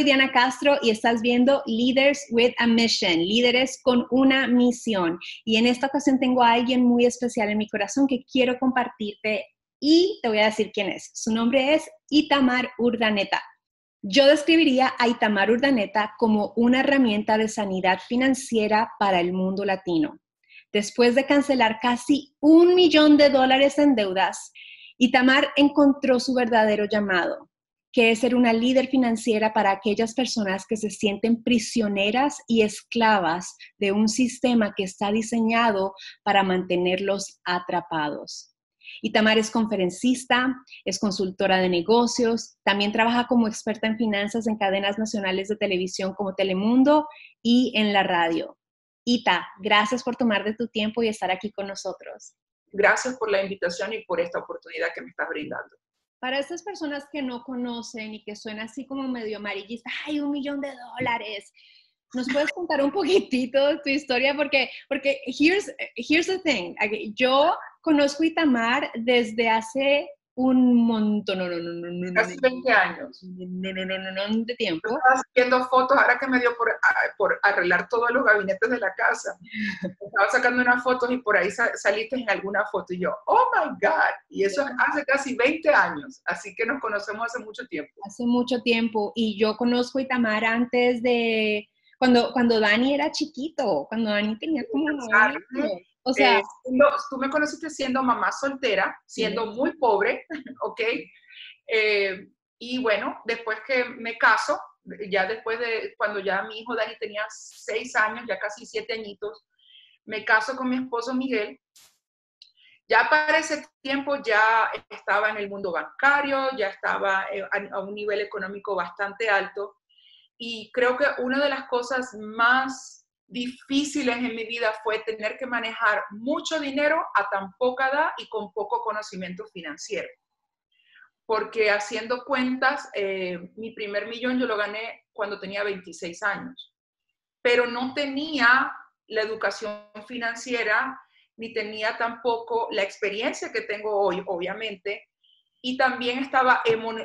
soy Diana Castro y estás viendo Leaders with a Mission, líderes con una misión. Y en esta ocasión tengo a alguien muy especial en mi corazón que quiero compartirte y te voy a decir quién es. Su nombre es Itamar Urdaneta. Yo describiría a Itamar Urdaneta como una herramienta de sanidad financiera para el mundo latino. Después de cancelar casi un millón de dólares en deudas, Itamar encontró su verdadero llamado que es ser una líder financiera para aquellas personas que se sienten prisioneras y esclavas de un sistema que está diseñado para mantenerlos atrapados. Itamar es conferencista, es consultora de negocios, también trabaja como experta en finanzas en cadenas nacionales de televisión como Telemundo y en la radio. Ita, gracias por tomar de tu tiempo y estar aquí con nosotros. Gracias por la invitación y por esta oportunidad que me estás brindando. Para estas personas que no conocen y que suena así como medio amarillista, ¡ay, un millón de dólares! ¿Nos puedes contar un poquitito tu historia? Porque, porque here's, here's the thing. Yo conozco Itamar desde hace un montón, no, no, no, no, no, Casi 20 años. de tiempo. Estaba haciendo fotos, ahora que me dio por, por arreglar todos los gabinetes de la casa. Estaba sacando unas fotos y por ahí saliste en alguna foto y yo, oh my God, y eso hace casi 20 años, así que nos conocemos hace mucho tiempo. Hace mucho tiempo, y yo conozco a Itamar antes de, cuando, cuando Dani era chiquito, cuando Dani tenía como... O sea, eh, tú me conociste siendo mamá soltera, siendo muy pobre, ¿ok? Eh, y bueno, después que me caso, ya después de cuando ya mi hijo Dani tenía seis años, ya casi siete añitos, me caso con mi esposo Miguel. Ya para ese tiempo ya estaba en el mundo bancario, ya estaba eh, a un nivel económico bastante alto. Y creo que una de las cosas más difíciles en mi vida fue tener que manejar mucho dinero a tan poca edad y con poco conocimiento financiero. Porque haciendo cuentas, eh, mi primer millón yo lo gané cuando tenía 26 años, pero no tenía la educación financiera ni tenía tampoco la experiencia que tengo hoy, obviamente, y también estaba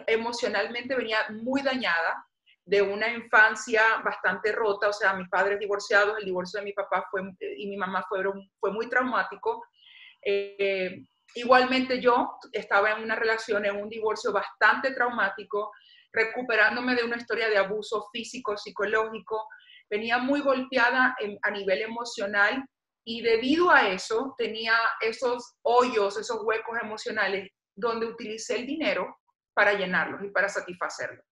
emocionalmente, venía muy dañada de una infancia bastante rota, o sea, mis padres divorciados, el divorcio de mi papá fue, y mi mamá fueron, fue muy traumático. Eh, igualmente yo estaba en una relación, en un divorcio bastante traumático, recuperándome de una historia de abuso físico, psicológico, venía muy golpeada a nivel emocional y debido a eso tenía esos hoyos, esos huecos emocionales donde utilicé el dinero para llenarlos y para satisfacerlos.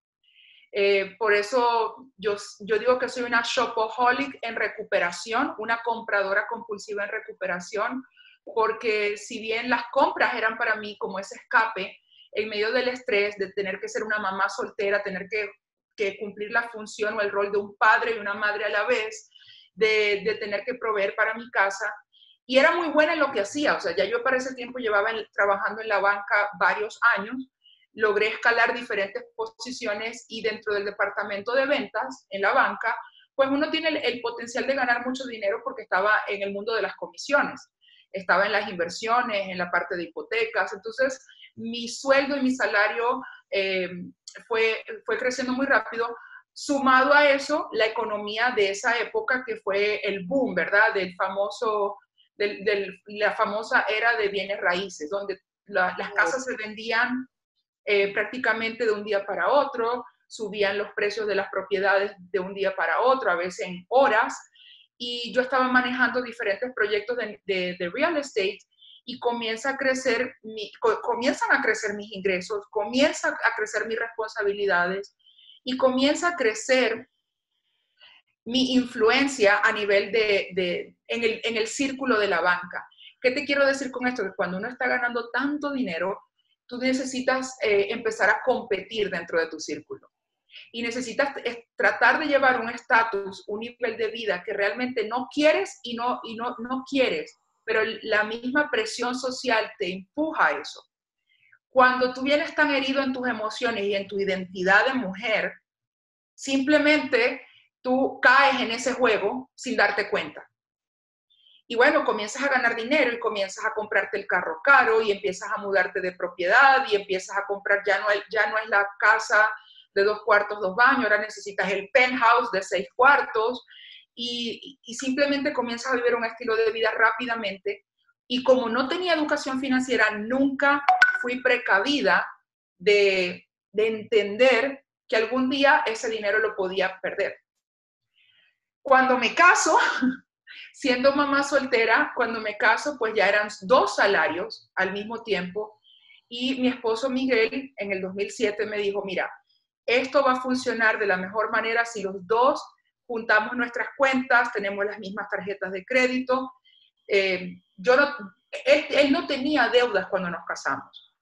Eh, por eso yo, yo digo que soy una shopaholic en recuperación, una compradora compulsiva en recuperación, porque si bien las compras eran para mí como ese escape en medio del estrés de tener que ser una mamá soltera, tener que, cumplir la función o el rol de un padre y una madre a la vez, de, tener que proveer para mi casa. Y era muy buena en lo que hacía, o sea, ya yo para ese tiempo llevaba trabajando en la banca varios años logré escalar diferentes posiciones y dentro del departamento de ventas en la banca, pues uno tiene el, potencial de ganar mucho dinero porque estaba en el mundo de las comisiones, estaba en las inversiones, en la parte de hipotecas, entonces mi sueldo y mi salario eh, fue, fue creciendo muy rápido. Sumado a eso, la economía de esa época que fue el boom, ¿verdad? Del famoso, del, la famosa era de bienes raíces, donde las casas se vendían eh, prácticamente de un día para otro, subían los precios de las propiedades de un día para otro, a veces en horas, y yo estaba manejando diferentes proyectos de, real estate y comienza a crecer comienzan a crecer mis ingresos, comienza a crecer mis responsabilidades y comienza a crecer mi influencia a nivel de, en, el, en el círculo de la banca. ¿Qué te quiero decir con esto? Que cuando uno está ganando tanto dinero, tú necesitas eh, empezar a competir dentro de tu círculo. Y necesitas tratar de llevar un estatus, un nivel de vida que realmente no quieres y no, y no, no quieres, pero la misma presión social te empuja a eso. Cuando tú vienes tan herido en tus emociones y en tu identidad de mujer, simplemente tú caes en ese juego sin darte cuenta. Y bueno, comienzas a ganar dinero y comienzas a comprarte el carro caro y empiezas a mudarte de propiedad y empiezas a comprar, ya no, ya no es la casa de dos cuartos, dos baños, ahora necesitas el penthouse de seis cuartos y, simplemente comienzas a vivir un estilo de vida rápidamente. Y como no tenía educación financiera, nunca fui precavida de, de entender que algún día ese dinero lo podía perder. Cuando me caso, siendo mamá soltera, cuando me caso, pues ya eran dos salarios al mismo tiempo. Y mi esposo Miguel en el 2007 me dijo, mira, esto va a funcionar de la mejor manera si los dos juntamos nuestras cuentas, tenemos las mismas tarjetas de crédito. Eh, yo no, él, no tenía deudas cuando nos casamos,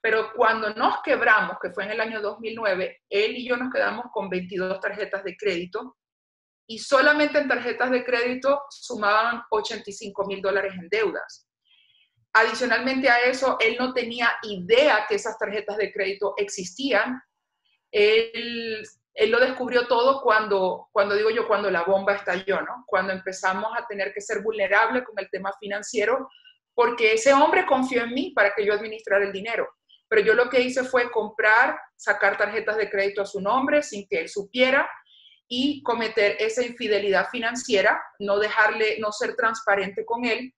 pero cuando nos quebramos, que fue en el año 2009, él y yo nos quedamos con 22 tarjetas de crédito y solamente en tarjetas de crédito sumaban 85 mil dólares en deudas. Adicionalmente a eso, él no tenía idea que esas tarjetas de crédito existían. Él, él, lo descubrió todo cuando, cuando digo yo, cuando la bomba estalló, ¿no? Cuando empezamos a tener que ser vulnerables con el tema financiero, porque ese hombre confió en mí para que yo administrara el dinero. Pero yo lo que hice fue comprar, sacar tarjetas de crédito a su nombre sin que él supiera y cometer esa infidelidad financiera, no dejarle, no ser transparente con él.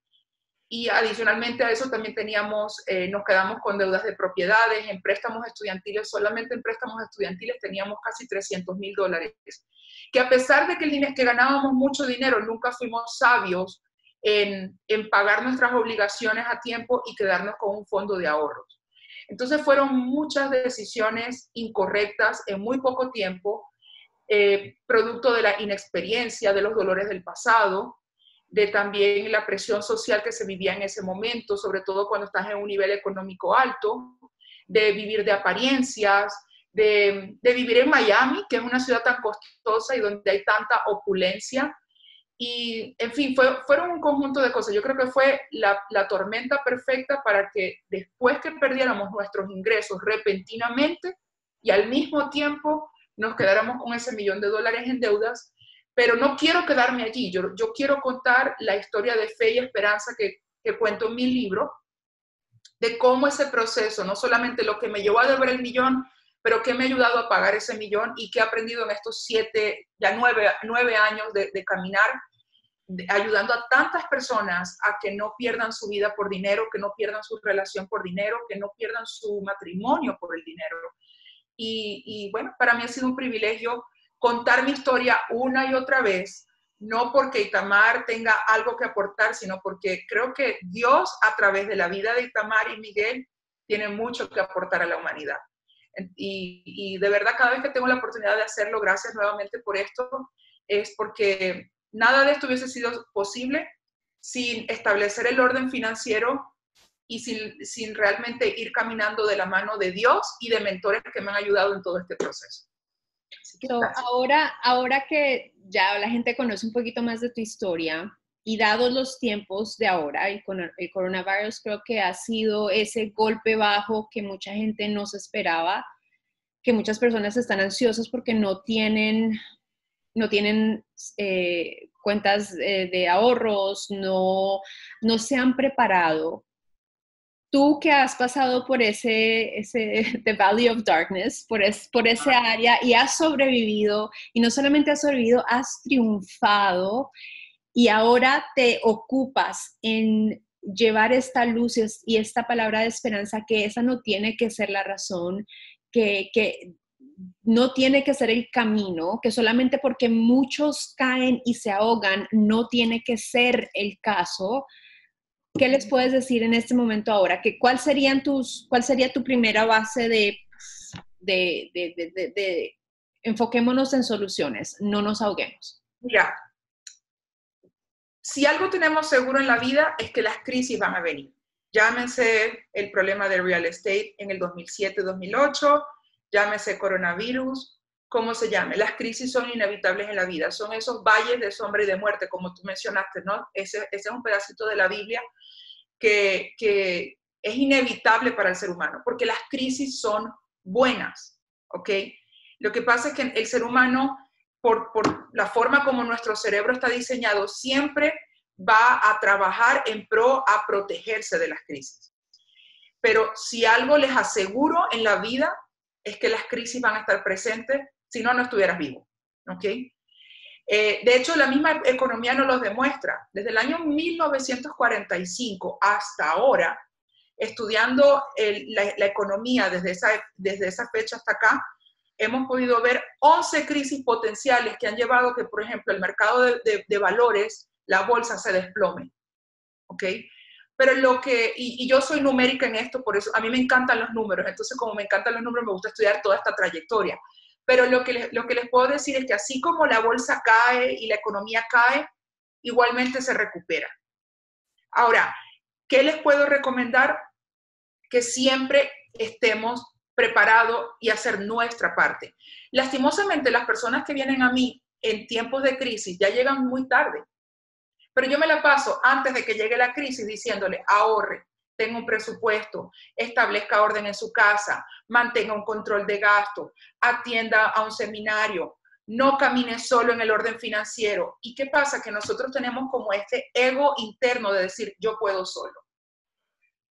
Y adicionalmente a eso también teníamos, eh, nos quedamos con deudas de propiedades, en préstamos estudiantiles, solamente en préstamos estudiantiles teníamos casi 300 mil dólares. Que a pesar de que, el que ganábamos mucho dinero, nunca fuimos sabios en, en pagar nuestras obligaciones a tiempo y quedarnos con un fondo de ahorros. Entonces fueron muchas decisiones incorrectas en muy poco tiempo eh, producto de la inexperiencia, de los dolores del pasado, de también la presión social que se vivía en ese momento, sobre todo cuando estás en un nivel económico alto, de vivir de apariencias, de, vivir en Miami, que es una ciudad tan costosa y donde hay tanta opulencia. Y, en fin, fue, fueron un conjunto de cosas. Yo creo que fue la, la tormenta perfecta para que después que perdiéramos nuestros ingresos repentinamente y al mismo tiempo nos quedáramos con ese millón de dólares en deudas, pero no quiero quedarme allí, yo, yo quiero contar la historia de fe y esperanza que, que cuento en mi libro, de cómo ese proceso, no solamente lo que me llevó a deber el millón, pero que me ha ayudado a pagar ese millón y que he aprendido en estos siete, ya nueve, nueve años de, de caminar, ayudando a tantas personas a que no pierdan su vida por dinero, que no pierdan su relación por dinero, que no pierdan su matrimonio por el dinero. Y, bueno, para mí ha sido un privilegio contar mi historia una y otra vez, no porque Itamar tenga algo que aportar, sino porque creo que Dios a través de la vida de Itamar y Miguel tiene mucho que aportar a la humanidad. Y, de verdad cada vez que tengo la oportunidad de hacerlo, gracias nuevamente por esto, es porque nada de esto hubiese sido posible sin establecer el orden financiero y sin, realmente ir caminando de la mano de Dios y de mentores que me han ayudado en todo este proceso. ahora, ahora que ya la gente conoce un poquito más de tu historia y dados los tiempos de ahora, y con el coronavirus creo que ha sido ese golpe bajo que mucha gente no se esperaba, que muchas personas están ansiosas porque no tienen, no tienen eh, cuentas eh, de ahorros, no, no se han preparado tú que has pasado por ese, ese The Valley of Darkness, por, por ese área y has sobrevivido, y no solamente has sobrevivido, has triunfado y ahora te ocupas en llevar esta luz y esta palabra de esperanza, que esa no tiene que ser la razón, que, que no tiene que ser el camino, que solamente porque muchos caen y se ahogan, no tiene que ser el caso, ¿qué les puedes decir en este momento ahora? ¿Que cuál, serían tus, ¿Cuál sería tu primera base de, de, de, de, enfoquémonos en soluciones, no nos ahoguemos? Mira, si algo tenemos seguro en la vida es que las crisis van a venir. Llámense el problema del real estate en el 2007-2008, llámese coronavirus, como se llame. Las crisis son inevitables en la vida, son esos valles de sombra y de muerte, como tú mencionaste, ¿no? Ese, ese es un pedacito de la Biblia que, que, es inevitable para el ser humano, porque las crisis son buenas, ¿ok? Lo que pasa es que el ser humano, por, por la forma como nuestro cerebro está diseñado, siempre va a trabajar en pro a protegerse de las crisis. Pero si algo les aseguro en la vida es que las crisis van a estar presentes, si no, no estuvieras vivo. ¿ok? Eh, de hecho, la misma economía nos lo demuestra. Desde el año 1945 hasta ahora, estudiando la, economía desde esa, desde esa fecha hasta acá, hemos podido ver 11 crisis potenciales que han llevado que, por ejemplo, el mercado de, de valores, la bolsa se desplome. ¿Ok? Pero lo que, y, yo soy numérica en esto, por eso a mí me encantan los números, entonces como me encantan los números, me gusta estudiar toda esta trayectoria. Pero lo que, les, lo que les puedo decir es que así como la bolsa cae y la economía cae, igualmente se recupera. Ahora, ¿qué les puedo recomendar? Que siempre estemos preparados y hacer nuestra parte. Lastimosamente, las personas que vienen a mí en tiempos de crisis ya llegan muy tarde. Pero yo me la paso antes de que llegue la crisis diciéndole, ahorre, tenga un presupuesto, establezca orden en su casa, mantenga un control de gasto, atienda a un seminario, no camine solo en el orden financiero. ¿Y qué pasa? Que nosotros tenemos como este ego interno de decir, yo puedo solo.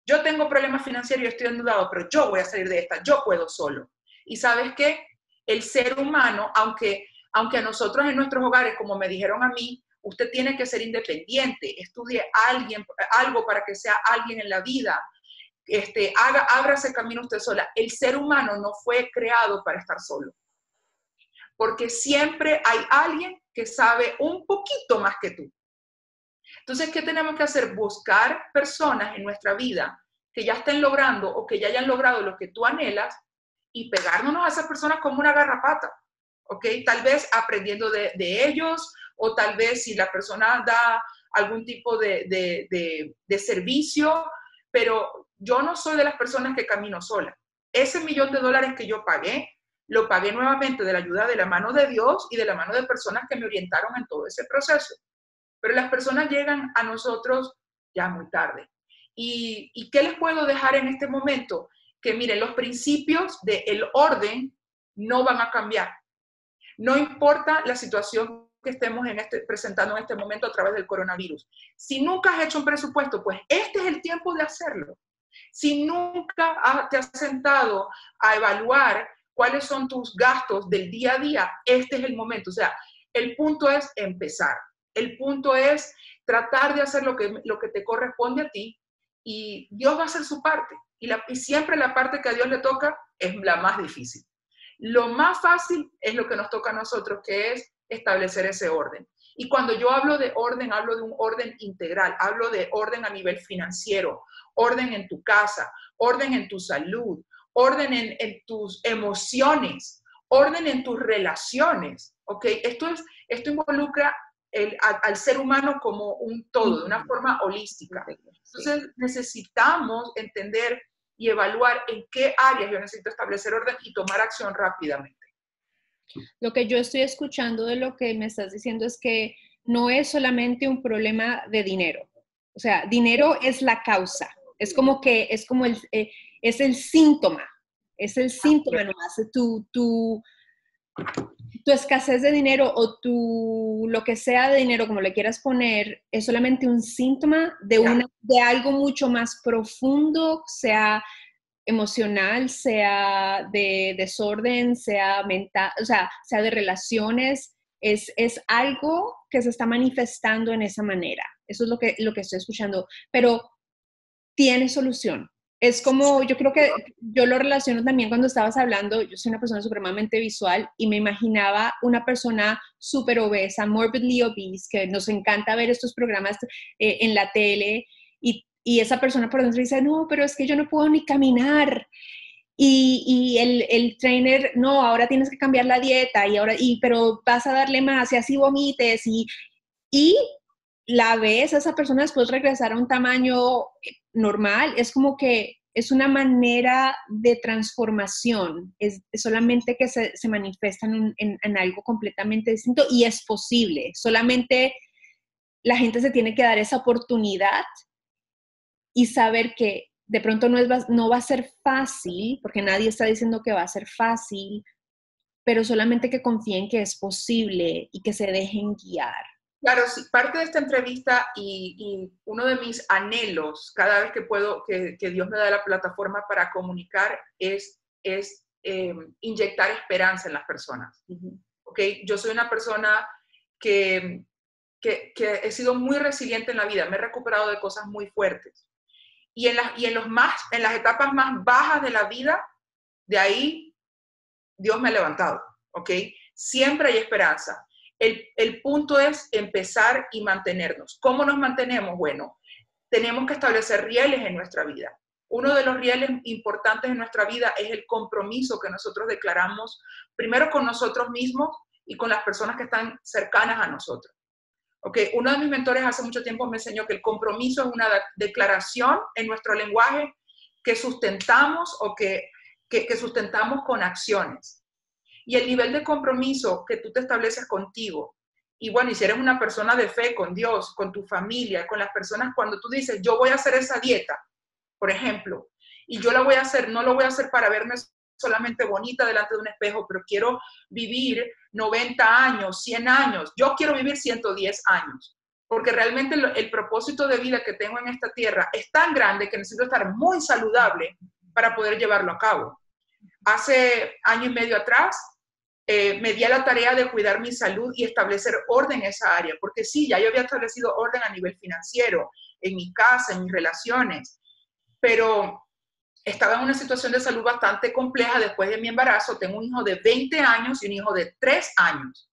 Yo tengo problemas financieros y estoy endeudado, pero yo voy a salir de esta, yo puedo solo. Y sabes qué? El ser humano, aunque, aunque a nosotros en nuestros hogares, como me dijeron a mí, Usted tiene que ser independiente, estudie alguien, algo para que sea alguien en la vida. Este, haga, ábrase camino usted sola. El ser humano no fue creado para estar solo. Porque siempre hay alguien que sabe un poquito más que tú. Entonces, ¿qué tenemos que hacer? Buscar personas en nuestra vida que ya estén logrando o que ya hayan logrado lo que tú anhelas y pegárnoslo a esas personas como una garrapata, ¿ok? Tal vez aprendiendo de ellos o tal vez si la persona da algún tipo de, servicio, pero yo no soy de las personas que camino sola. Ese millón de dólares que yo pagué, lo pagué nuevamente de la ayuda de la mano de Dios y de la mano de personas que me orientaron en todo ese proceso. Pero las personas llegan a nosotros ya muy tarde. ¿Y, y qué les puedo dejar en este momento? Que miren, los principios del orden no van a cambiar. No importa la situación que estemos en este, presentando en este momento a través del coronavirus. Si nunca has hecho un presupuesto, pues este es el tiempo de hacerlo. Si nunca te has sentado a evaluar cuáles son tus gastos del día a día, este es el momento. O sea, el punto es empezar. El punto es tratar de hacer lo que, lo que te corresponde a ti y Dios va a hacer su parte. Y, y siempre la parte que a Dios le toca es la más difícil. Lo más fácil es lo que nos toca a nosotros, que es establecer ese orden. Y cuando yo hablo de orden, hablo de un orden integral, hablo de orden a nivel financiero, orden en tu casa, orden en tu salud, orden en, tus emociones, orden en tus relaciones, ¿ok? Esto, es, esto involucra el, al ser humano como un todo, de una forma holística. Entonces necesitamos entender y evaluar en qué áreas yo necesito establecer orden y tomar acción rápidamente. Lo que yo estoy escuchando de lo que me estás diciendo es que no es solamente un problema de dinero. O sea, dinero es la causa. Es como que es como el, eh, es el síntoma. Es el síntoma nomás. Tu, tu, tu escasez de dinero o tu lo que sea de dinero, como le quieras poner, es solamente un síntoma de, una, de algo mucho más profundo, sea emocional, sea de desorden, sea mental, o sea, sea de relaciones, es, es algo que se está manifestando en esa manera. Eso es lo que, lo que estoy escuchando, pero tiene solución. Es como, yo creo que yo lo relaciono también cuando estabas hablando, yo soy una persona supremamente visual y me imaginaba una persona súper obesa, morbidly obese, que nos encanta ver estos programas eh, en la tele y y esa persona por dentro dice, no, pero es que yo no puedo ni caminar. Y, y el, el, trainer, no, ahora tienes que cambiar la dieta, y ahora, y, pero vas a darle más, y así vomites, y, y la ves esa persona después regresar a un tamaño normal, es como que es una manera de transformación, es, solamente que se, se manifiesta en, en, algo completamente distinto y es posible, solamente la gente se tiene que dar esa oportunidad y saber que de pronto no, es, no va a ser fácil, porque nadie está diciendo que va a ser fácil, pero solamente que confíen que es posible y que se dejen guiar. Claro, sí, parte de esta entrevista y, uno de mis anhelos cada vez que puedo, que, Dios me da la plataforma para comunicar, es, es eh, inyectar esperanza en las personas. Yo soy una persona que, que, he sido muy resiliente en la vida, me he recuperado de cosas muy fuertes. Y en, las, y en, los más, en las etapas más bajas de la vida, de ahí Dios me ha levantado, ¿ok? Siempre hay esperanza. El, el, punto es empezar y mantenernos. ¿Cómo nos mantenemos? Bueno, tenemos que establecer rieles en nuestra vida. Uno de los rieles importantes en nuestra vida es el compromiso que nosotros declaramos primero con nosotros mismos y con las personas que están cercanas a nosotros. Okay. Uno de mis mentores hace mucho tiempo me enseñó que el compromiso es una declaración en nuestro lenguaje que sustentamos o que, que, sustentamos con acciones. Y el nivel de compromiso que tú te estableces contigo, y bueno, y si eres una persona de fe con Dios, con tu familia, con las personas, cuando tú dices, yo voy a hacer esa dieta, por ejemplo, y yo la voy a hacer, no lo voy a hacer para verme solamente bonita delante de un espejo, pero quiero vivir 90 años, 100 años, yo quiero vivir 110 años, porque realmente el, propósito de vida que tengo en esta tierra es tan grande que necesito estar muy saludable para poder llevarlo a cabo. Hace año y medio atrás, eh, me di a la tarea de cuidar mi salud y establecer orden en esa área, porque sí, ya yo había establecido orden a nivel financiero, en mi casa, en mis relaciones, pero estaba en una situación de salud bastante compleja después de mi embarazo. Tengo un hijo de 20 años y un hijo de 3 años.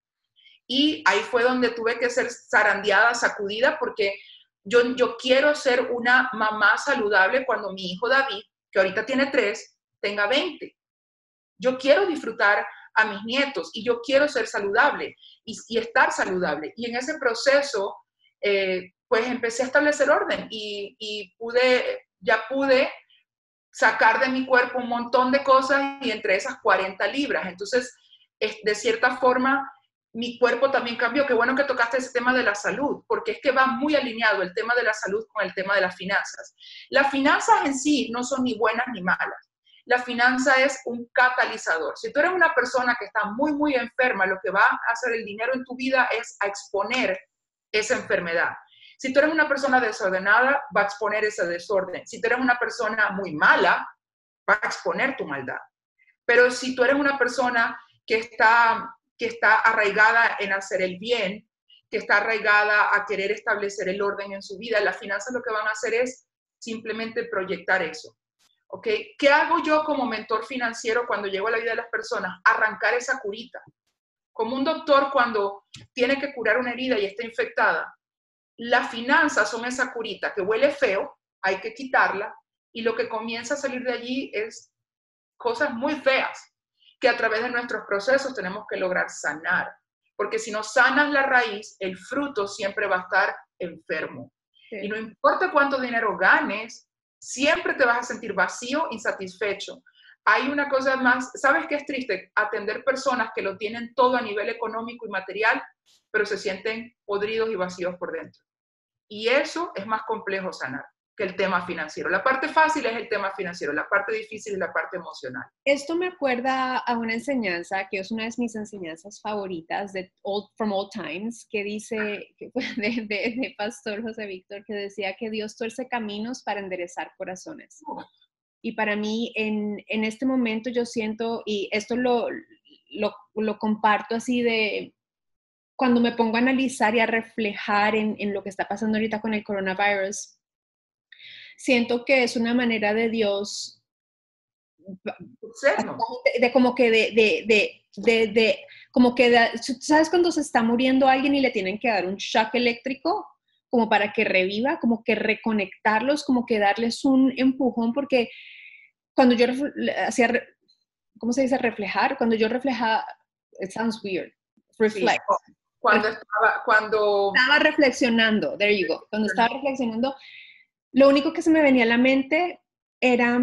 Y ahí fue donde tuve que ser zarandeada, sacudida, porque yo, yo quiero ser una mamá saludable cuando mi hijo David, que ahorita tiene 3, tenga 20. Yo quiero disfrutar a mis nietos y yo quiero ser saludable y, estar saludable. Y en ese proceso, eh, pues empecé a establecer orden y, pude, ya pude sacar de mi cuerpo un montón de cosas y entre esas 40 libras. Entonces, de cierta forma, mi cuerpo también cambió. Qué bueno que tocaste ese tema de la salud, porque es que va muy alineado el tema de la salud con el tema de las finanzas. Las finanzas en sí no son ni buenas ni malas la finanza es un catalizador. Si tú eres una persona que está muy, muy enferma, lo que va a hacer el dinero en tu vida es exponer esa enfermedad. Si tú eres una persona desordenada, va a exponer ese desorden. Si tú eres una persona muy mala, va a exponer tu maldad. Pero si tú eres una persona que está, que está arraigada en hacer el bien, que está arraigada a querer establecer el orden en su vida, las finanzas lo que van a hacer es simplemente proyectar eso. ¿ok? ¿Qué hago yo como mentor financiero cuando llego a la vida de las personas? Arrancar esa curita. Como un doctor cuando tiene que curar una herida y está infectada, las finanzas son esa curita que huele feo, hay que quitarla, y lo que comienza a salir de allí es cosas muy feas, que a través de nuestros procesos tenemos que lograr sanar. Porque si no sanas la raíz, el fruto siempre va a estar enfermo. Y no importa cuánto dinero ganes, siempre te vas a sentir vacío, insatisfecho. Hay una cosa más, ¿sabes qué es triste? Atender personas que lo tienen todo a nivel económico y material, pero se sienten podridos y vacíos por dentro. Y eso es más complejo sanar que el tema financiero. La parte fácil es el tema financiero, la parte difícil es la parte emocional. Esto me acuerda a una enseñanza que es una de mis enseñanzas favoritas de old, from all times, que dice, que de, de, Pastor José Víctor, que decía que Dios tuerce caminos para enderezar corazones. Y para mí, en, en este momento yo siento, y esto lo, lo, lo comparto así de, cuando me pongo a analizar y a reflejar en, en, lo que está pasando ahorita con el coronavirus, siento que es una manera de Dios de, como que de, de, de, de como que, ¿sabes cuando se está muriendo alguien y le tienen que dar un shock eléctrico? Como para que reviva, como que reconectarlos, como que darles un empujón, porque cuando yo hacía, ¿cómo se dice? Reflejar, cuando yo reflejaba, it sounds weird, reflect. Cuando estaba, cuando... Estaba reflexionando, there you go, cuando estaba reflexionando, lo único que se me venía a la mente era,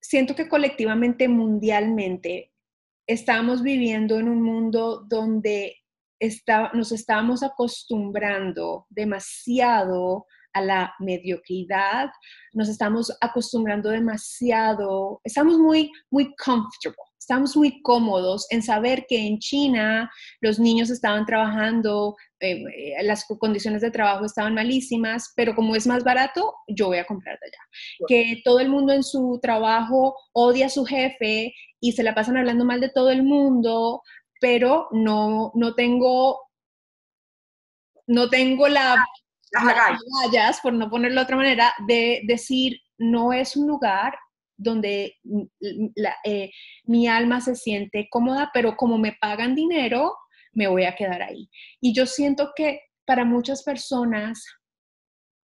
siento que colectivamente, mundialmente, estábamos viviendo en un mundo donde está, nos estábamos acostumbrando demasiado a la mediocridad, nos estamos acostumbrando demasiado, estamos muy, muy comfortable, estamos muy cómodos en saber que en China los niños estaban trabajando, eh, eh, las condiciones de trabajo estaban malísimas, pero como es más barato, yo voy a comprar de allá. Que todo el mundo en su trabajo odia a su jefe y se la pasan hablando mal de todo el mundo, pero no, no tengo no tengo la, las por no ponerlo de otra manera, de decir, no es un lugar donde eh, mi alma se siente cómoda, pero como me pagan dinero, me voy a quedar ahí. Y yo siento que para muchas personas,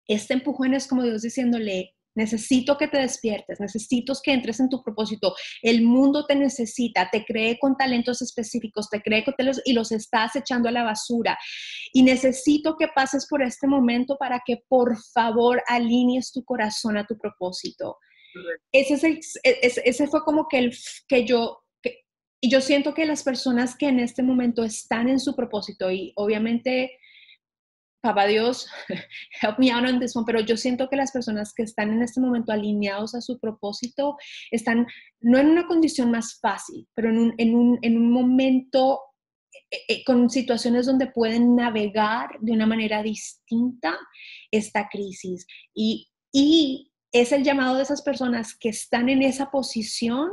este empujón es como Dios diciéndole, Necesito que te despiertes, necesito que entres en tu propósito. El mundo te necesita, te cree con talentos específicos, te cree con los, y los estás echando a la basura. Y necesito que pases por este momento para que por favor alinees tu corazón a tu propósito. Ese, es e, ese, fue como que el que yo y yo siento que las personas que en este momento están en su propósito y obviamente papá Dios, help me out on this one, pero yo siento que las personas que están en este momento alineados a su propósito están no en una condición más fácil, pero en un, en un, en un momento eh, eh, con situaciones donde pueden navegar de una manera distinta esta crisis. Y, y es el llamado de esas personas que están en esa posición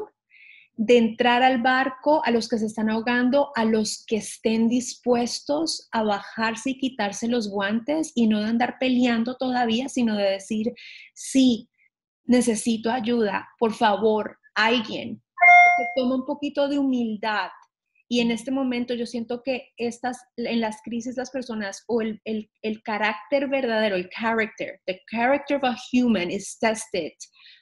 de entrar al barco a los que se están ahogando, a los que estén dispuestos a bajarse y quitarse los guantes y no de andar peleando todavía, sino de decir, sí, necesito ayuda, por favor, alguien que toma un poquito de humildad. Y en este momento yo siento que estas, en las crisis las personas o el, el, el carácter verdadero, el character, the character of a human is tested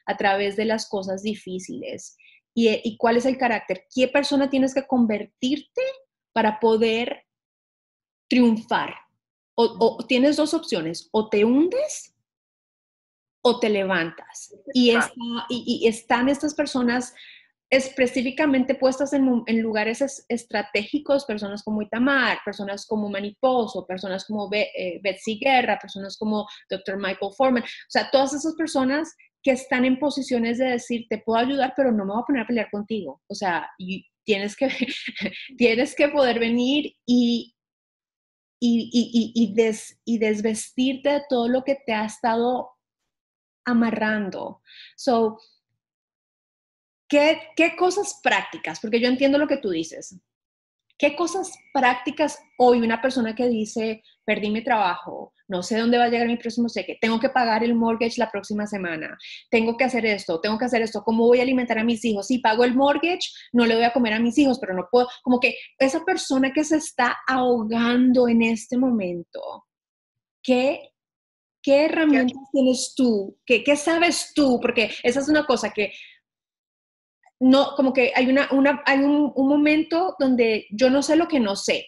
a través de las cosas difíciles y, cuál es el carácter. ¿Qué persona tienes que convertirte para poder triunfar? O, tienes dos opciones, o te hundes o te levantas. Y, y, están estas personas específicamente puestas en, lugares estratégicos, personas como Itamar, personas como Maniposo, personas como eh, Betsy Guerra, personas como Dr. Michael Foreman. O sea, todas esas personas que están en posiciones de decir, te puedo ayudar, pero no me voy a poner a pelear contigo. O sea, tienes, que, tienes que poder venir y, y, y, des, y desvestirte de todo lo que te ha estado amarrando. So, ¿qué, ¿qué cosas prácticas? Porque yo entiendo lo que tú dices. ¿Qué cosas prácticas hoy una persona que dice, perdí mi trabajo, no sé dónde va a llegar mi próximo cheque, tengo que pagar el mortgage la próxima semana, tengo que hacer esto, tengo que hacer esto, ¿cómo voy a alimentar a mis hijos? Si pago el mortgage, no le voy a comer a mis hijos, pero no puedo, como que esa persona que se está ahogando en este momento, ¿qué, qué herramientas tienes tú? ¿Qué, ¿Qué sabes tú? Porque esa es una cosa que no, como que hay, una, una, hay un, momento donde yo no sé lo que no sé,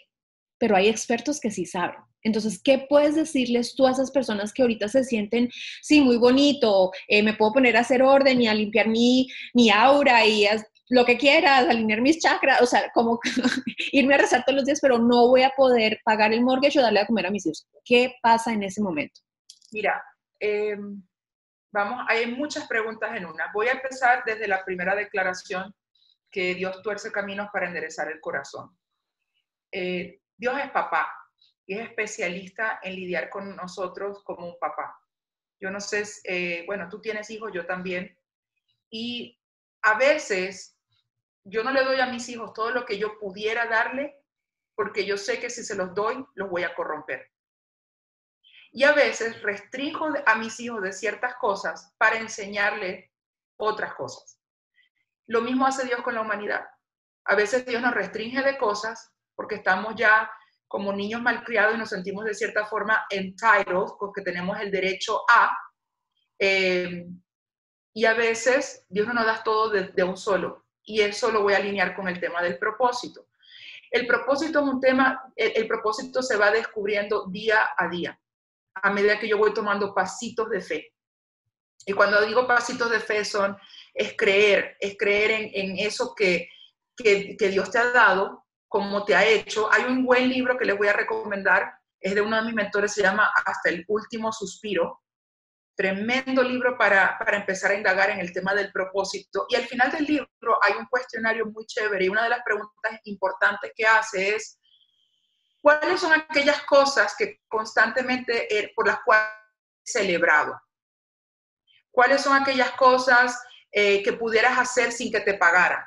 pero hay expertos que sí saben. Entonces, ¿qué puedes decirles tú a esas personas que ahorita se sienten, sí, muy bonito, eh, me puedo poner a hacer orden y a limpiar mi, mi aura y lo que quieras, alinear mis chakras, o sea, como irme a rezar todos los días, pero no voy a poder pagar el mortgage o darle a comer a mis hijos. ¿Qué pasa en ese momento? Mira, eh, Vamos, hay muchas preguntas en una. Voy a empezar desde la primera declaración que Dios tuerce caminos para enderezar el corazón. Eh, Dios es papá y es especialista en lidiar con nosotros como un papá. Yo no sé, eh, bueno, tú tienes hijos, yo también. Y a veces yo no le doy a mis hijos todo lo que yo pudiera darle porque yo sé que si se los doy, los voy a corromper y a veces restringo a mis hijos de ciertas cosas para enseñarles otras cosas. Lo mismo hace Dios con la humanidad. A veces Dios nos restringe de cosas porque estamos ya como niños malcriados y nos sentimos de cierta forma entitled, porque tenemos el derecho a. Eh, y a veces Dios no nos da todo de, un solo. Y eso lo voy a alinear con el tema del propósito. El propósito es un tema, el propósito se va descubriendo día a día a medida que yo voy tomando pasitos de fe. Y cuando digo pasitos de fe son, es creer, es creer en, eso que, que, Dios te ha dado, como te ha hecho. Hay un buen libro que les voy a recomendar, es de uno de mis mentores, se llama Hasta el último suspiro, Tremendo libro para, para, empezar a indagar en el tema del propósito. Y al final del libro hay un cuestionario muy chévere y una de las preguntas importantes que hace es, ¿cuáles son aquellas cosas que constantemente, eh, por las cuales celebrado? ¿Cuáles son aquellas cosas eh, que pudieras hacer sin que te pagaran?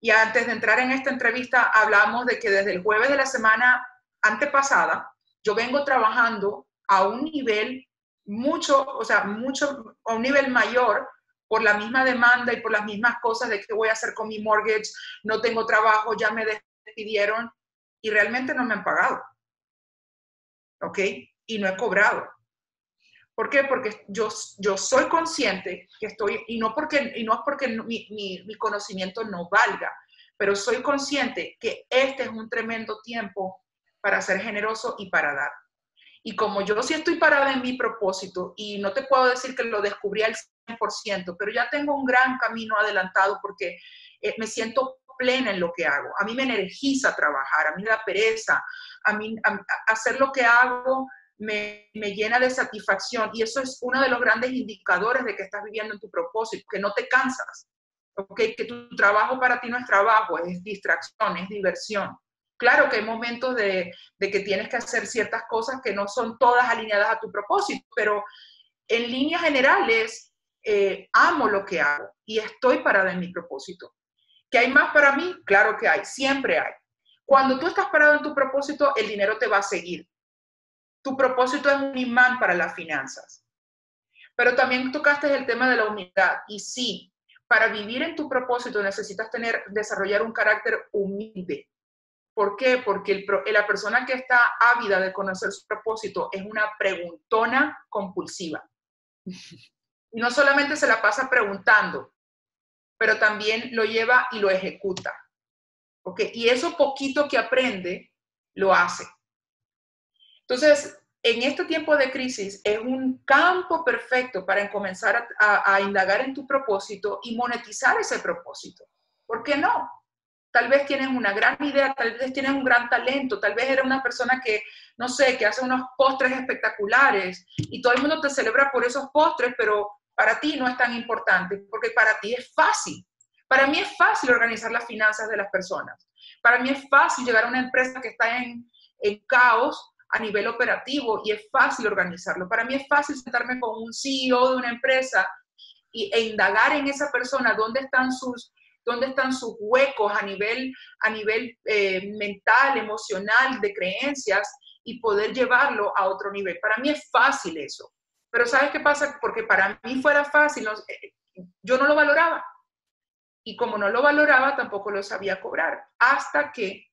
Y antes de entrar en esta entrevista, hablamos de que desde el jueves de la semana antepasada, yo vengo trabajando a un nivel mucho, o sea, mucho, a un nivel mayor por la misma demanda y por las mismas cosas de qué voy a hacer con mi mortgage, no tengo trabajo, ya me despidieron y realmente no me han pagado. ¿Ok? Y no he cobrado. ¿Por qué? Porque yo, yo soy consciente que estoy, y no, porque, y no es porque mi, mi, mi conocimiento no valga, pero soy consciente que este es un tremendo tiempo para ser generoso y para dar. Y como yo sí estoy parada en mi propósito y no te puedo decir que lo descubrí al 100%, pero ya tengo un gran camino adelantado porque eh, me siento plena en lo que hago. A mí me energiza trabajar, a mí me da pereza, a mí hacer lo que hago me, me, llena de satisfacción y eso es uno de los grandes indicadores de que estás viviendo en tu propósito, que no te cansas, ¿okay? que tu trabajo para ti no es trabajo, es distracción, es diversión. Claro que hay momentos de, que tienes que hacer ciertas cosas que no son todas alineadas a tu propósito, pero en líneas generales eh, amo lo que hago y estoy parada en mi propósito. ¿Que hay más para mí? Claro que hay, siempre hay. Cuando tú estás parado en tu propósito, el dinero te va a seguir. Tu propósito es un imán para las finanzas. Pero también tocaste el tema de la humildad. Y sí, para vivir en tu propósito necesitas tener, desarrollar un carácter humilde. ¿Por qué? Porque la persona que está ávida de conocer su propósito es una preguntona compulsiva. Y no solamente se la pasa preguntando, pero también lo lleva y lo ejecuta. ¿Ok? Y eso poquito que aprende, lo hace. Entonces, en este tiempo de crisis es un campo perfecto para comenzar a, a indagar en tu propósito y monetizar ese propósito. ¿Por qué no? Tal vez tienen una gran idea, tal vez tienen un gran talento, tal vez eres una persona que, no sé, que hace unos postres espectaculares y todo el mundo te celebra por esos postres, pero para ti no es tan importante, porque para ti es fácil. Para mí es fácil organizar las finanzas de las personas. Para mí es fácil llegar a una empresa que está en, caos a nivel operativo y es fácil organizarlo. Para mí es fácil sentarme con un CEO de una empresa y, e indagar en esa persona dónde están sus huecos a nivel, a nivel eh, mental, emocional, de creencias y poder llevarlo a otro nivel. Para mí es fácil eso. Pero ¿sabes qué pasa? Porque para mí fuera fácil, eh, yo no lo valoraba. Y como no lo valoraba, tampoco lo sabía cobrar. Hasta que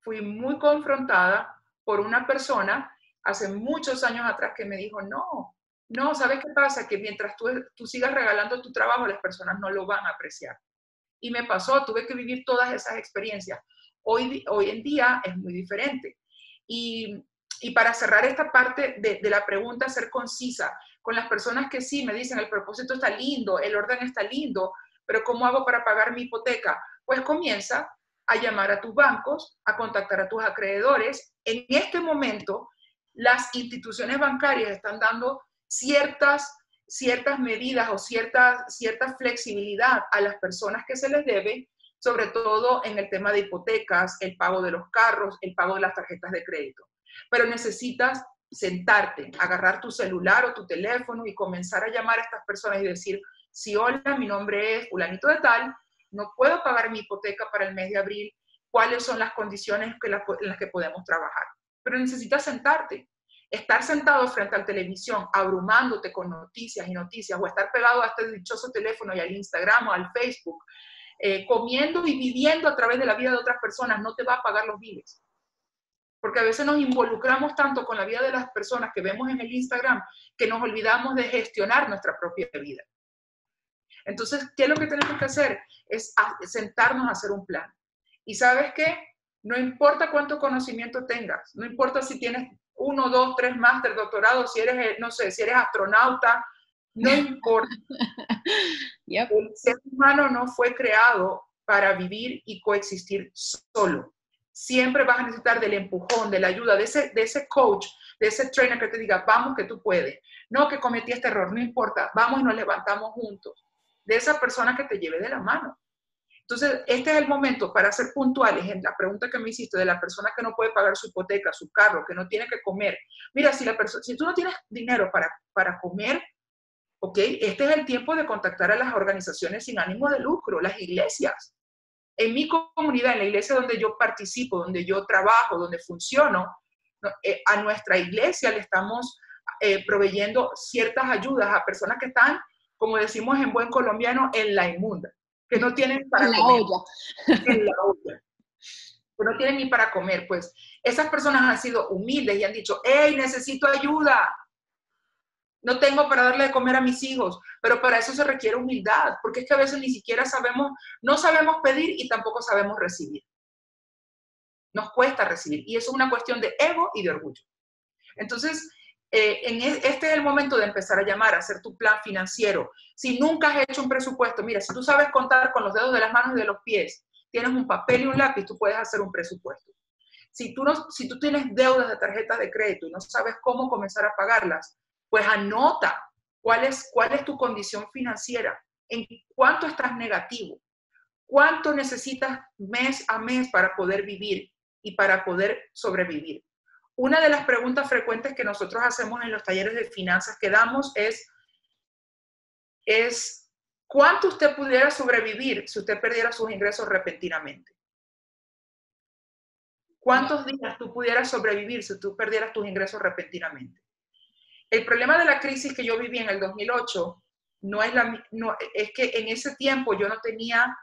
fui muy confrontada por una persona hace muchos años atrás que me dijo, no, no, ¿sabes qué pasa? Que mientras tú, sigas regalando tu trabajo, las personas no lo van a apreciar y me pasó, tuve que vivir todas esas experiencias. Hoy en día es muy diferente. Y, y para cerrar esta parte de, la pregunta, ser concisa con las personas que sí me dicen, el propósito está lindo, el orden está lindo, pero ¿cómo hago para pagar mi hipoteca? Pues comienza a llamar a tus bancos, a contactar a tus acreedores. En este momento, las instituciones bancarias están dando ciertas ciertas medidas o cierta, cierta flexibilidad a las personas que se les debe, sobre todo en el tema de hipotecas, el pago de los carros, el pago de las tarjetas de crédito. Pero necesitas sentarte, agarrar tu celular o tu teléfono y comenzar a llamar a estas personas y decir, si hola, mi nombre es fulanito de tal, no puedo pagar mi hipoteca para el mes de abril, cuáles son las condiciones en las que podemos trabajar. Pero necesitas sentarte, estar sentado frente a la televisión abrumándote con noticias y noticias o estar pegado a este dichoso teléfono y al Instagram o al Facebook, eh, comiendo y viviendo a través de la vida de otras personas, no te va a pagar los biles. Porque a veces nos involucramos tanto con la vida de las personas que vemos en el Instagram que nos olvidamos de gestionar nuestra propia vida. Entonces, ¿qué es lo que tenemos que hacer? Es sentarnos a hacer un plan. ¿Y sabes qué? No importa cuánto conocimiento tengas, no importa si tienes uno, dos, tres máster, doctorado, si eres, eh, no sé, si eres astronauta, no importa. El ser humano no fue creado para vivir y coexistir solo. Siempre vas a necesitar del empujón, de la ayuda, de ese, de ese coach, de ese trainer que te diga, vamos que tú puedes. No que cometí este error, no importa, vamos y nos levantamos juntos. De esa persona que te lleve de la mano. Entonces, este es el momento para ser puntuales en la pregunta que me hiciste de la persona que no puede pagar su hipoteca, su carro, que no tiene que comer. Mira, si, la si tú no tienes dinero para, para comer, ¿ok? Este es el tiempo de contactar a las organizaciones sin ánimo de lucro, las iglesias. En mi comunidad, en la iglesia donde yo participo, donde yo trabajo, donde funciono, eh, a nuestra iglesia le estamos eh, proveyendo ciertas ayudas a personas que están, como decimos en buen colombiano, en la inmunda que no tienen para la comer. Olla. En la olla. Que no tienen ni para comer. Pues esas personas han sido humildes y han dicho, hey, necesito ayuda. No tengo para darle de comer a mis hijos, pero para eso se requiere humildad, porque es que a veces ni siquiera sabemos, no sabemos pedir y tampoco sabemos recibir. Nos cuesta recibir y eso es una cuestión de ego y de orgullo. Entonces, eh, en este es el momento de empezar a llamar, a hacer tu plan financiero. Si nunca has hecho un presupuesto, mira, si tú sabes contar con los dedos de las manos y de los pies, tienes un papel y un lápiz, tú puedes hacer un presupuesto. Si tú, no, si tú tienes deudas de tarjetas de crédito y no sabes cómo comenzar a pagarlas, pues anota cuál es, tu condición financiera, en cuánto estás negativo, cuánto necesitas mes a mes para poder vivir y para poder sobrevivir. Una de las preguntas frecuentes que nosotros hacemos en los talleres de finanzas que damos es, es ¿cuánto usted pudiera sobrevivir si usted perdiera sus ingresos repentinamente? ¿Cuántos días tú pudieras sobrevivir si tú perdieras tus ingresos repentinamente? El problema de la crisis que yo viví en el 2008 no es, la, no, es que en ese tiempo yo no tenía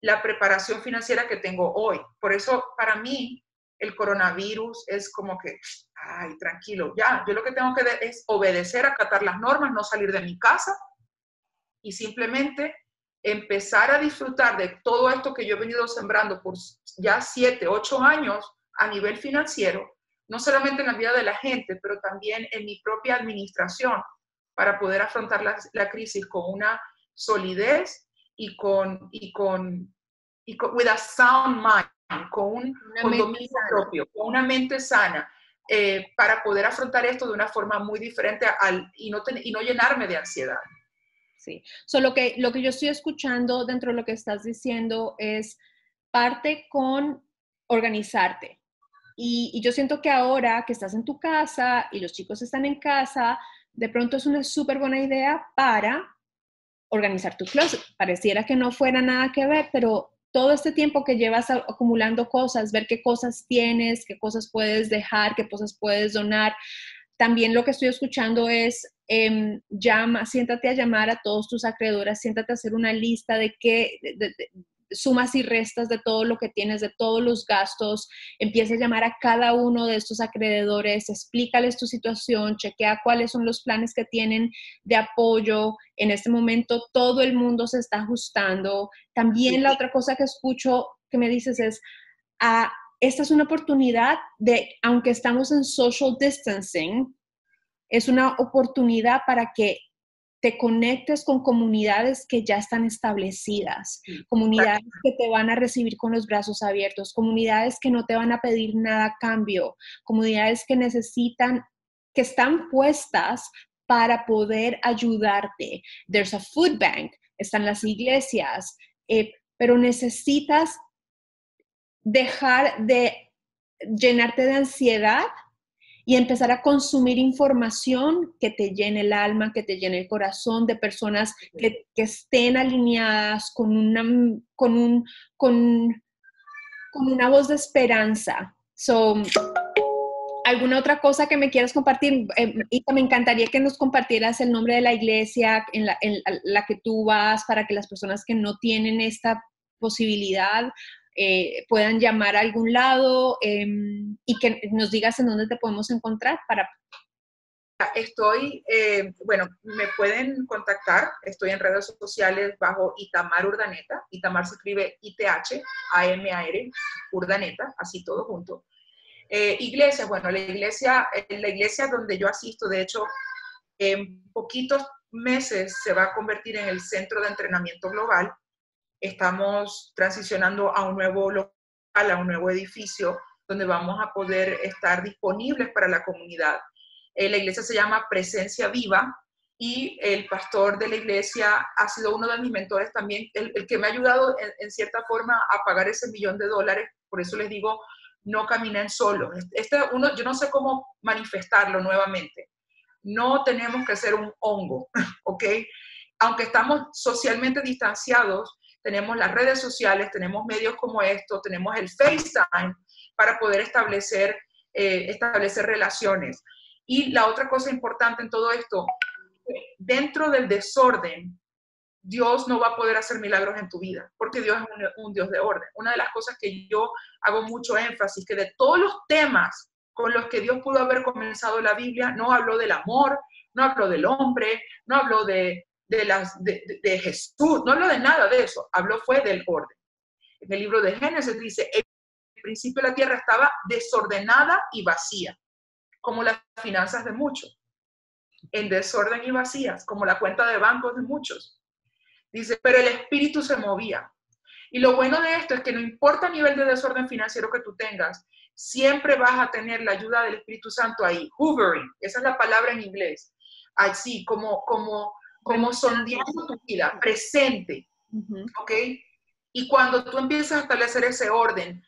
la preparación financiera que tengo hoy. Por eso, para mí, el coronavirus es como que, ay, tranquilo, ya, yo lo que tengo que es obedecer, acatar las normas, no salir de mi casa y simplemente empezar a disfrutar de todo esto que yo he venido sembrando por ya siete, ocho años a nivel financiero, no solamente en la vida de la gente, pero también en mi propia administración, para poder afrontar la, crisis con una solidez y con, y con, y con, with a sound mind, con un dominio propio, con una mente sana, eh, para poder afrontar esto de una forma muy diferente al, y, no y no llenarme de ansiedad. Sí, solo que lo que yo estoy escuchando dentro de lo que estás diciendo es parte con organizarte. Y, yo siento que ahora que estás en tu casa y los chicos están en casa, de pronto es una súper buena idea para organizar tu closet. Pareciera que no fuera nada que ver, pero todo este tiempo que llevas acumulando cosas, ver qué cosas tienes, qué cosas puedes dejar, qué cosas puedes donar. También lo que estoy escuchando es, em, llama, siéntate a llamar a todos tus acreedores, siéntate a hacer una lista de qué, sumas y restas de todo lo que tienes, de todos los gastos, empieza a llamar a cada uno de estos acreedores, explícales tu situación, chequea cuáles son los planes que tienen de apoyo. En este momento todo el mundo se está ajustando. También la otra cosa que escucho que me dices es, ah, esta es una oportunidad de, aunque estamos en social distancing, es una oportunidad para que te conectes con comunidades que ya están establecidas, comunidades que te van a recibir con los brazos abiertos, comunidades que no te van a pedir nada a cambio, comunidades que necesitan, que están puestas para poder ayudarte. There's a food bank, están las iglesias, eh, pero necesitas dejar de llenarte de ansiedad y empezar a consumir información que te llene el alma, que te llene el corazón de personas que, estén alineadas con una, con, un, con, una voz de esperanza. So, ¿Alguna otra cosa que me quieras compartir? Eh, me encantaría que nos compartieras el nombre de la iglesia en la que tú vas para que las personas que no tienen esta posibilidad eh, puedan llamar a algún lado em, y que nos digas en dónde te podemos encontrar para... Estoy, eh, bueno, me pueden contactar, estoy en redes sociales bajo Itamar Urdaneta, Itamar se escribe ITH, A-M-A-R, Urdaneta, así todo junto. Eh, iglesia, bueno, la iglesia, la iglesia donde yo asisto, de hecho, en poquitos meses se va a convertir en el centro de entrenamiento global Estamos transicionando a un nuevo a un nuevo edificio donde vamos a poder estar disponibles para la comunidad. Eh, la iglesia se llama Presencia Viva y el pastor de la iglesia ha sido uno de mis mentores también, el, que me ha ayudado en, cierta forma a pagar ese millón de dólares. Por eso les digo, no caminen solos. Este uno, yo no sé cómo manifestarlo nuevamente. No tenemos que ser un hongo, ¿ok? Aunque estamos socialmente distanciados, tenemos las redes sociales, tenemos medios como esto, tenemos el FaceTime para poder establecer, eh, establecer relaciones. Y la otra cosa importante en todo esto, dentro del desorden, Dios no va a poder hacer milagros en tu vida, porque Dios es un, Dios de orden. Una de las cosas que yo hago mucho énfasis, que de todos los temas con los que Dios pudo haber comenzado la Biblia, no habló del amor, no habló del hombre, no habló de, de, las, de, Jesús, no habló de nada de eso, habló fue del orden. En el libro de Génesis dice, el principio la tierra estaba desordenada y vacía, como las finanzas de muchos, en desorden y vacías, como la cuenta de bancos de muchos. Dice, pero el espíritu se movía. Y lo bueno de esto es que no importa el nivel de desorden financiero que tú tengas, siempre vas a tener la ayuda del Espíritu Santo ahí, hovering, esa es la palabra en inglés, así como, como, como sondeando tu vida, presente, ¿ok? Y cuando tú empiezas a establecer ese orden,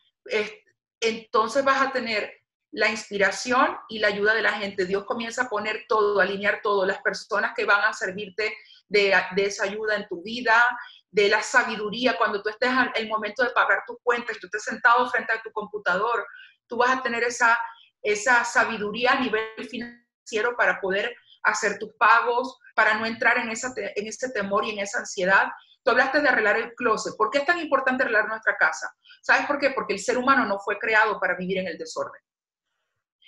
entonces vas a tener la inspiración y la ayuda de la gente. Dios comienza a poner todo, a alinear todo, las personas que van a servirte de, esa ayuda en tu vida, de la sabiduría, cuando tú estés en el momento de pagar tus cuentas, tú estés sentado frente a tu computador, tú vas a tener esa, esa sabiduría a nivel financiero para poder hacer tus pagos, para no entrar en, esa, en ese temor y en esa ansiedad. Tú hablaste de arreglar el closet. ¿Por qué es tan importante arreglar nuestra casa? ¿Sabes por qué? Porque el ser humano no fue creado para vivir en el desorden.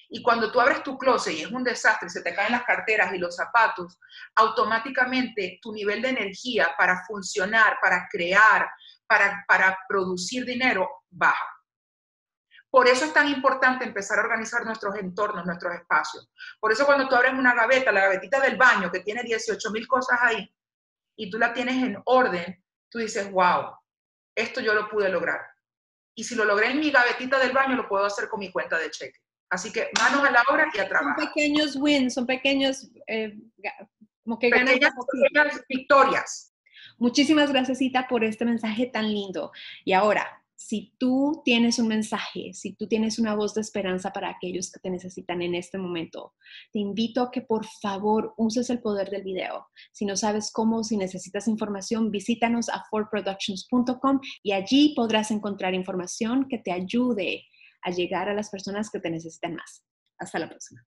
Y cuando tú abres tu closet y es un desastre, se te caen las carteras y los zapatos, automáticamente tu nivel de energía para funcionar, para crear, para, para producir dinero baja. Por eso es tan importante empezar a organizar nuestros entornos, nuestros espacios. Por eso cuando tú abres una gaveta, la gavetita del baño, que tiene 18 mil cosas ahí, y tú la tienes en orden, tú dices, wow, esto yo lo pude lograr. Y si lo logré en mi gavetita del baño, lo puedo hacer con mi cuenta de cheque. Así que manos a la obra y a trabajar. Son pequeños wins, son pequeños, eh, como que pequeñas, pequeñas victorias. Muchísimas gracias, Cita, por este mensaje tan lindo. Y ahora, si tú tienes un mensaje, si tú tienes una voz de esperanza para aquellos que te necesitan en este momento, te invito a que por favor uses el poder del video. Si no sabes cómo, si necesitas información, visítanos a forproductions.com y allí podrás encontrar información que te ayude a llegar a las personas que te necesitan más. Hasta la próxima.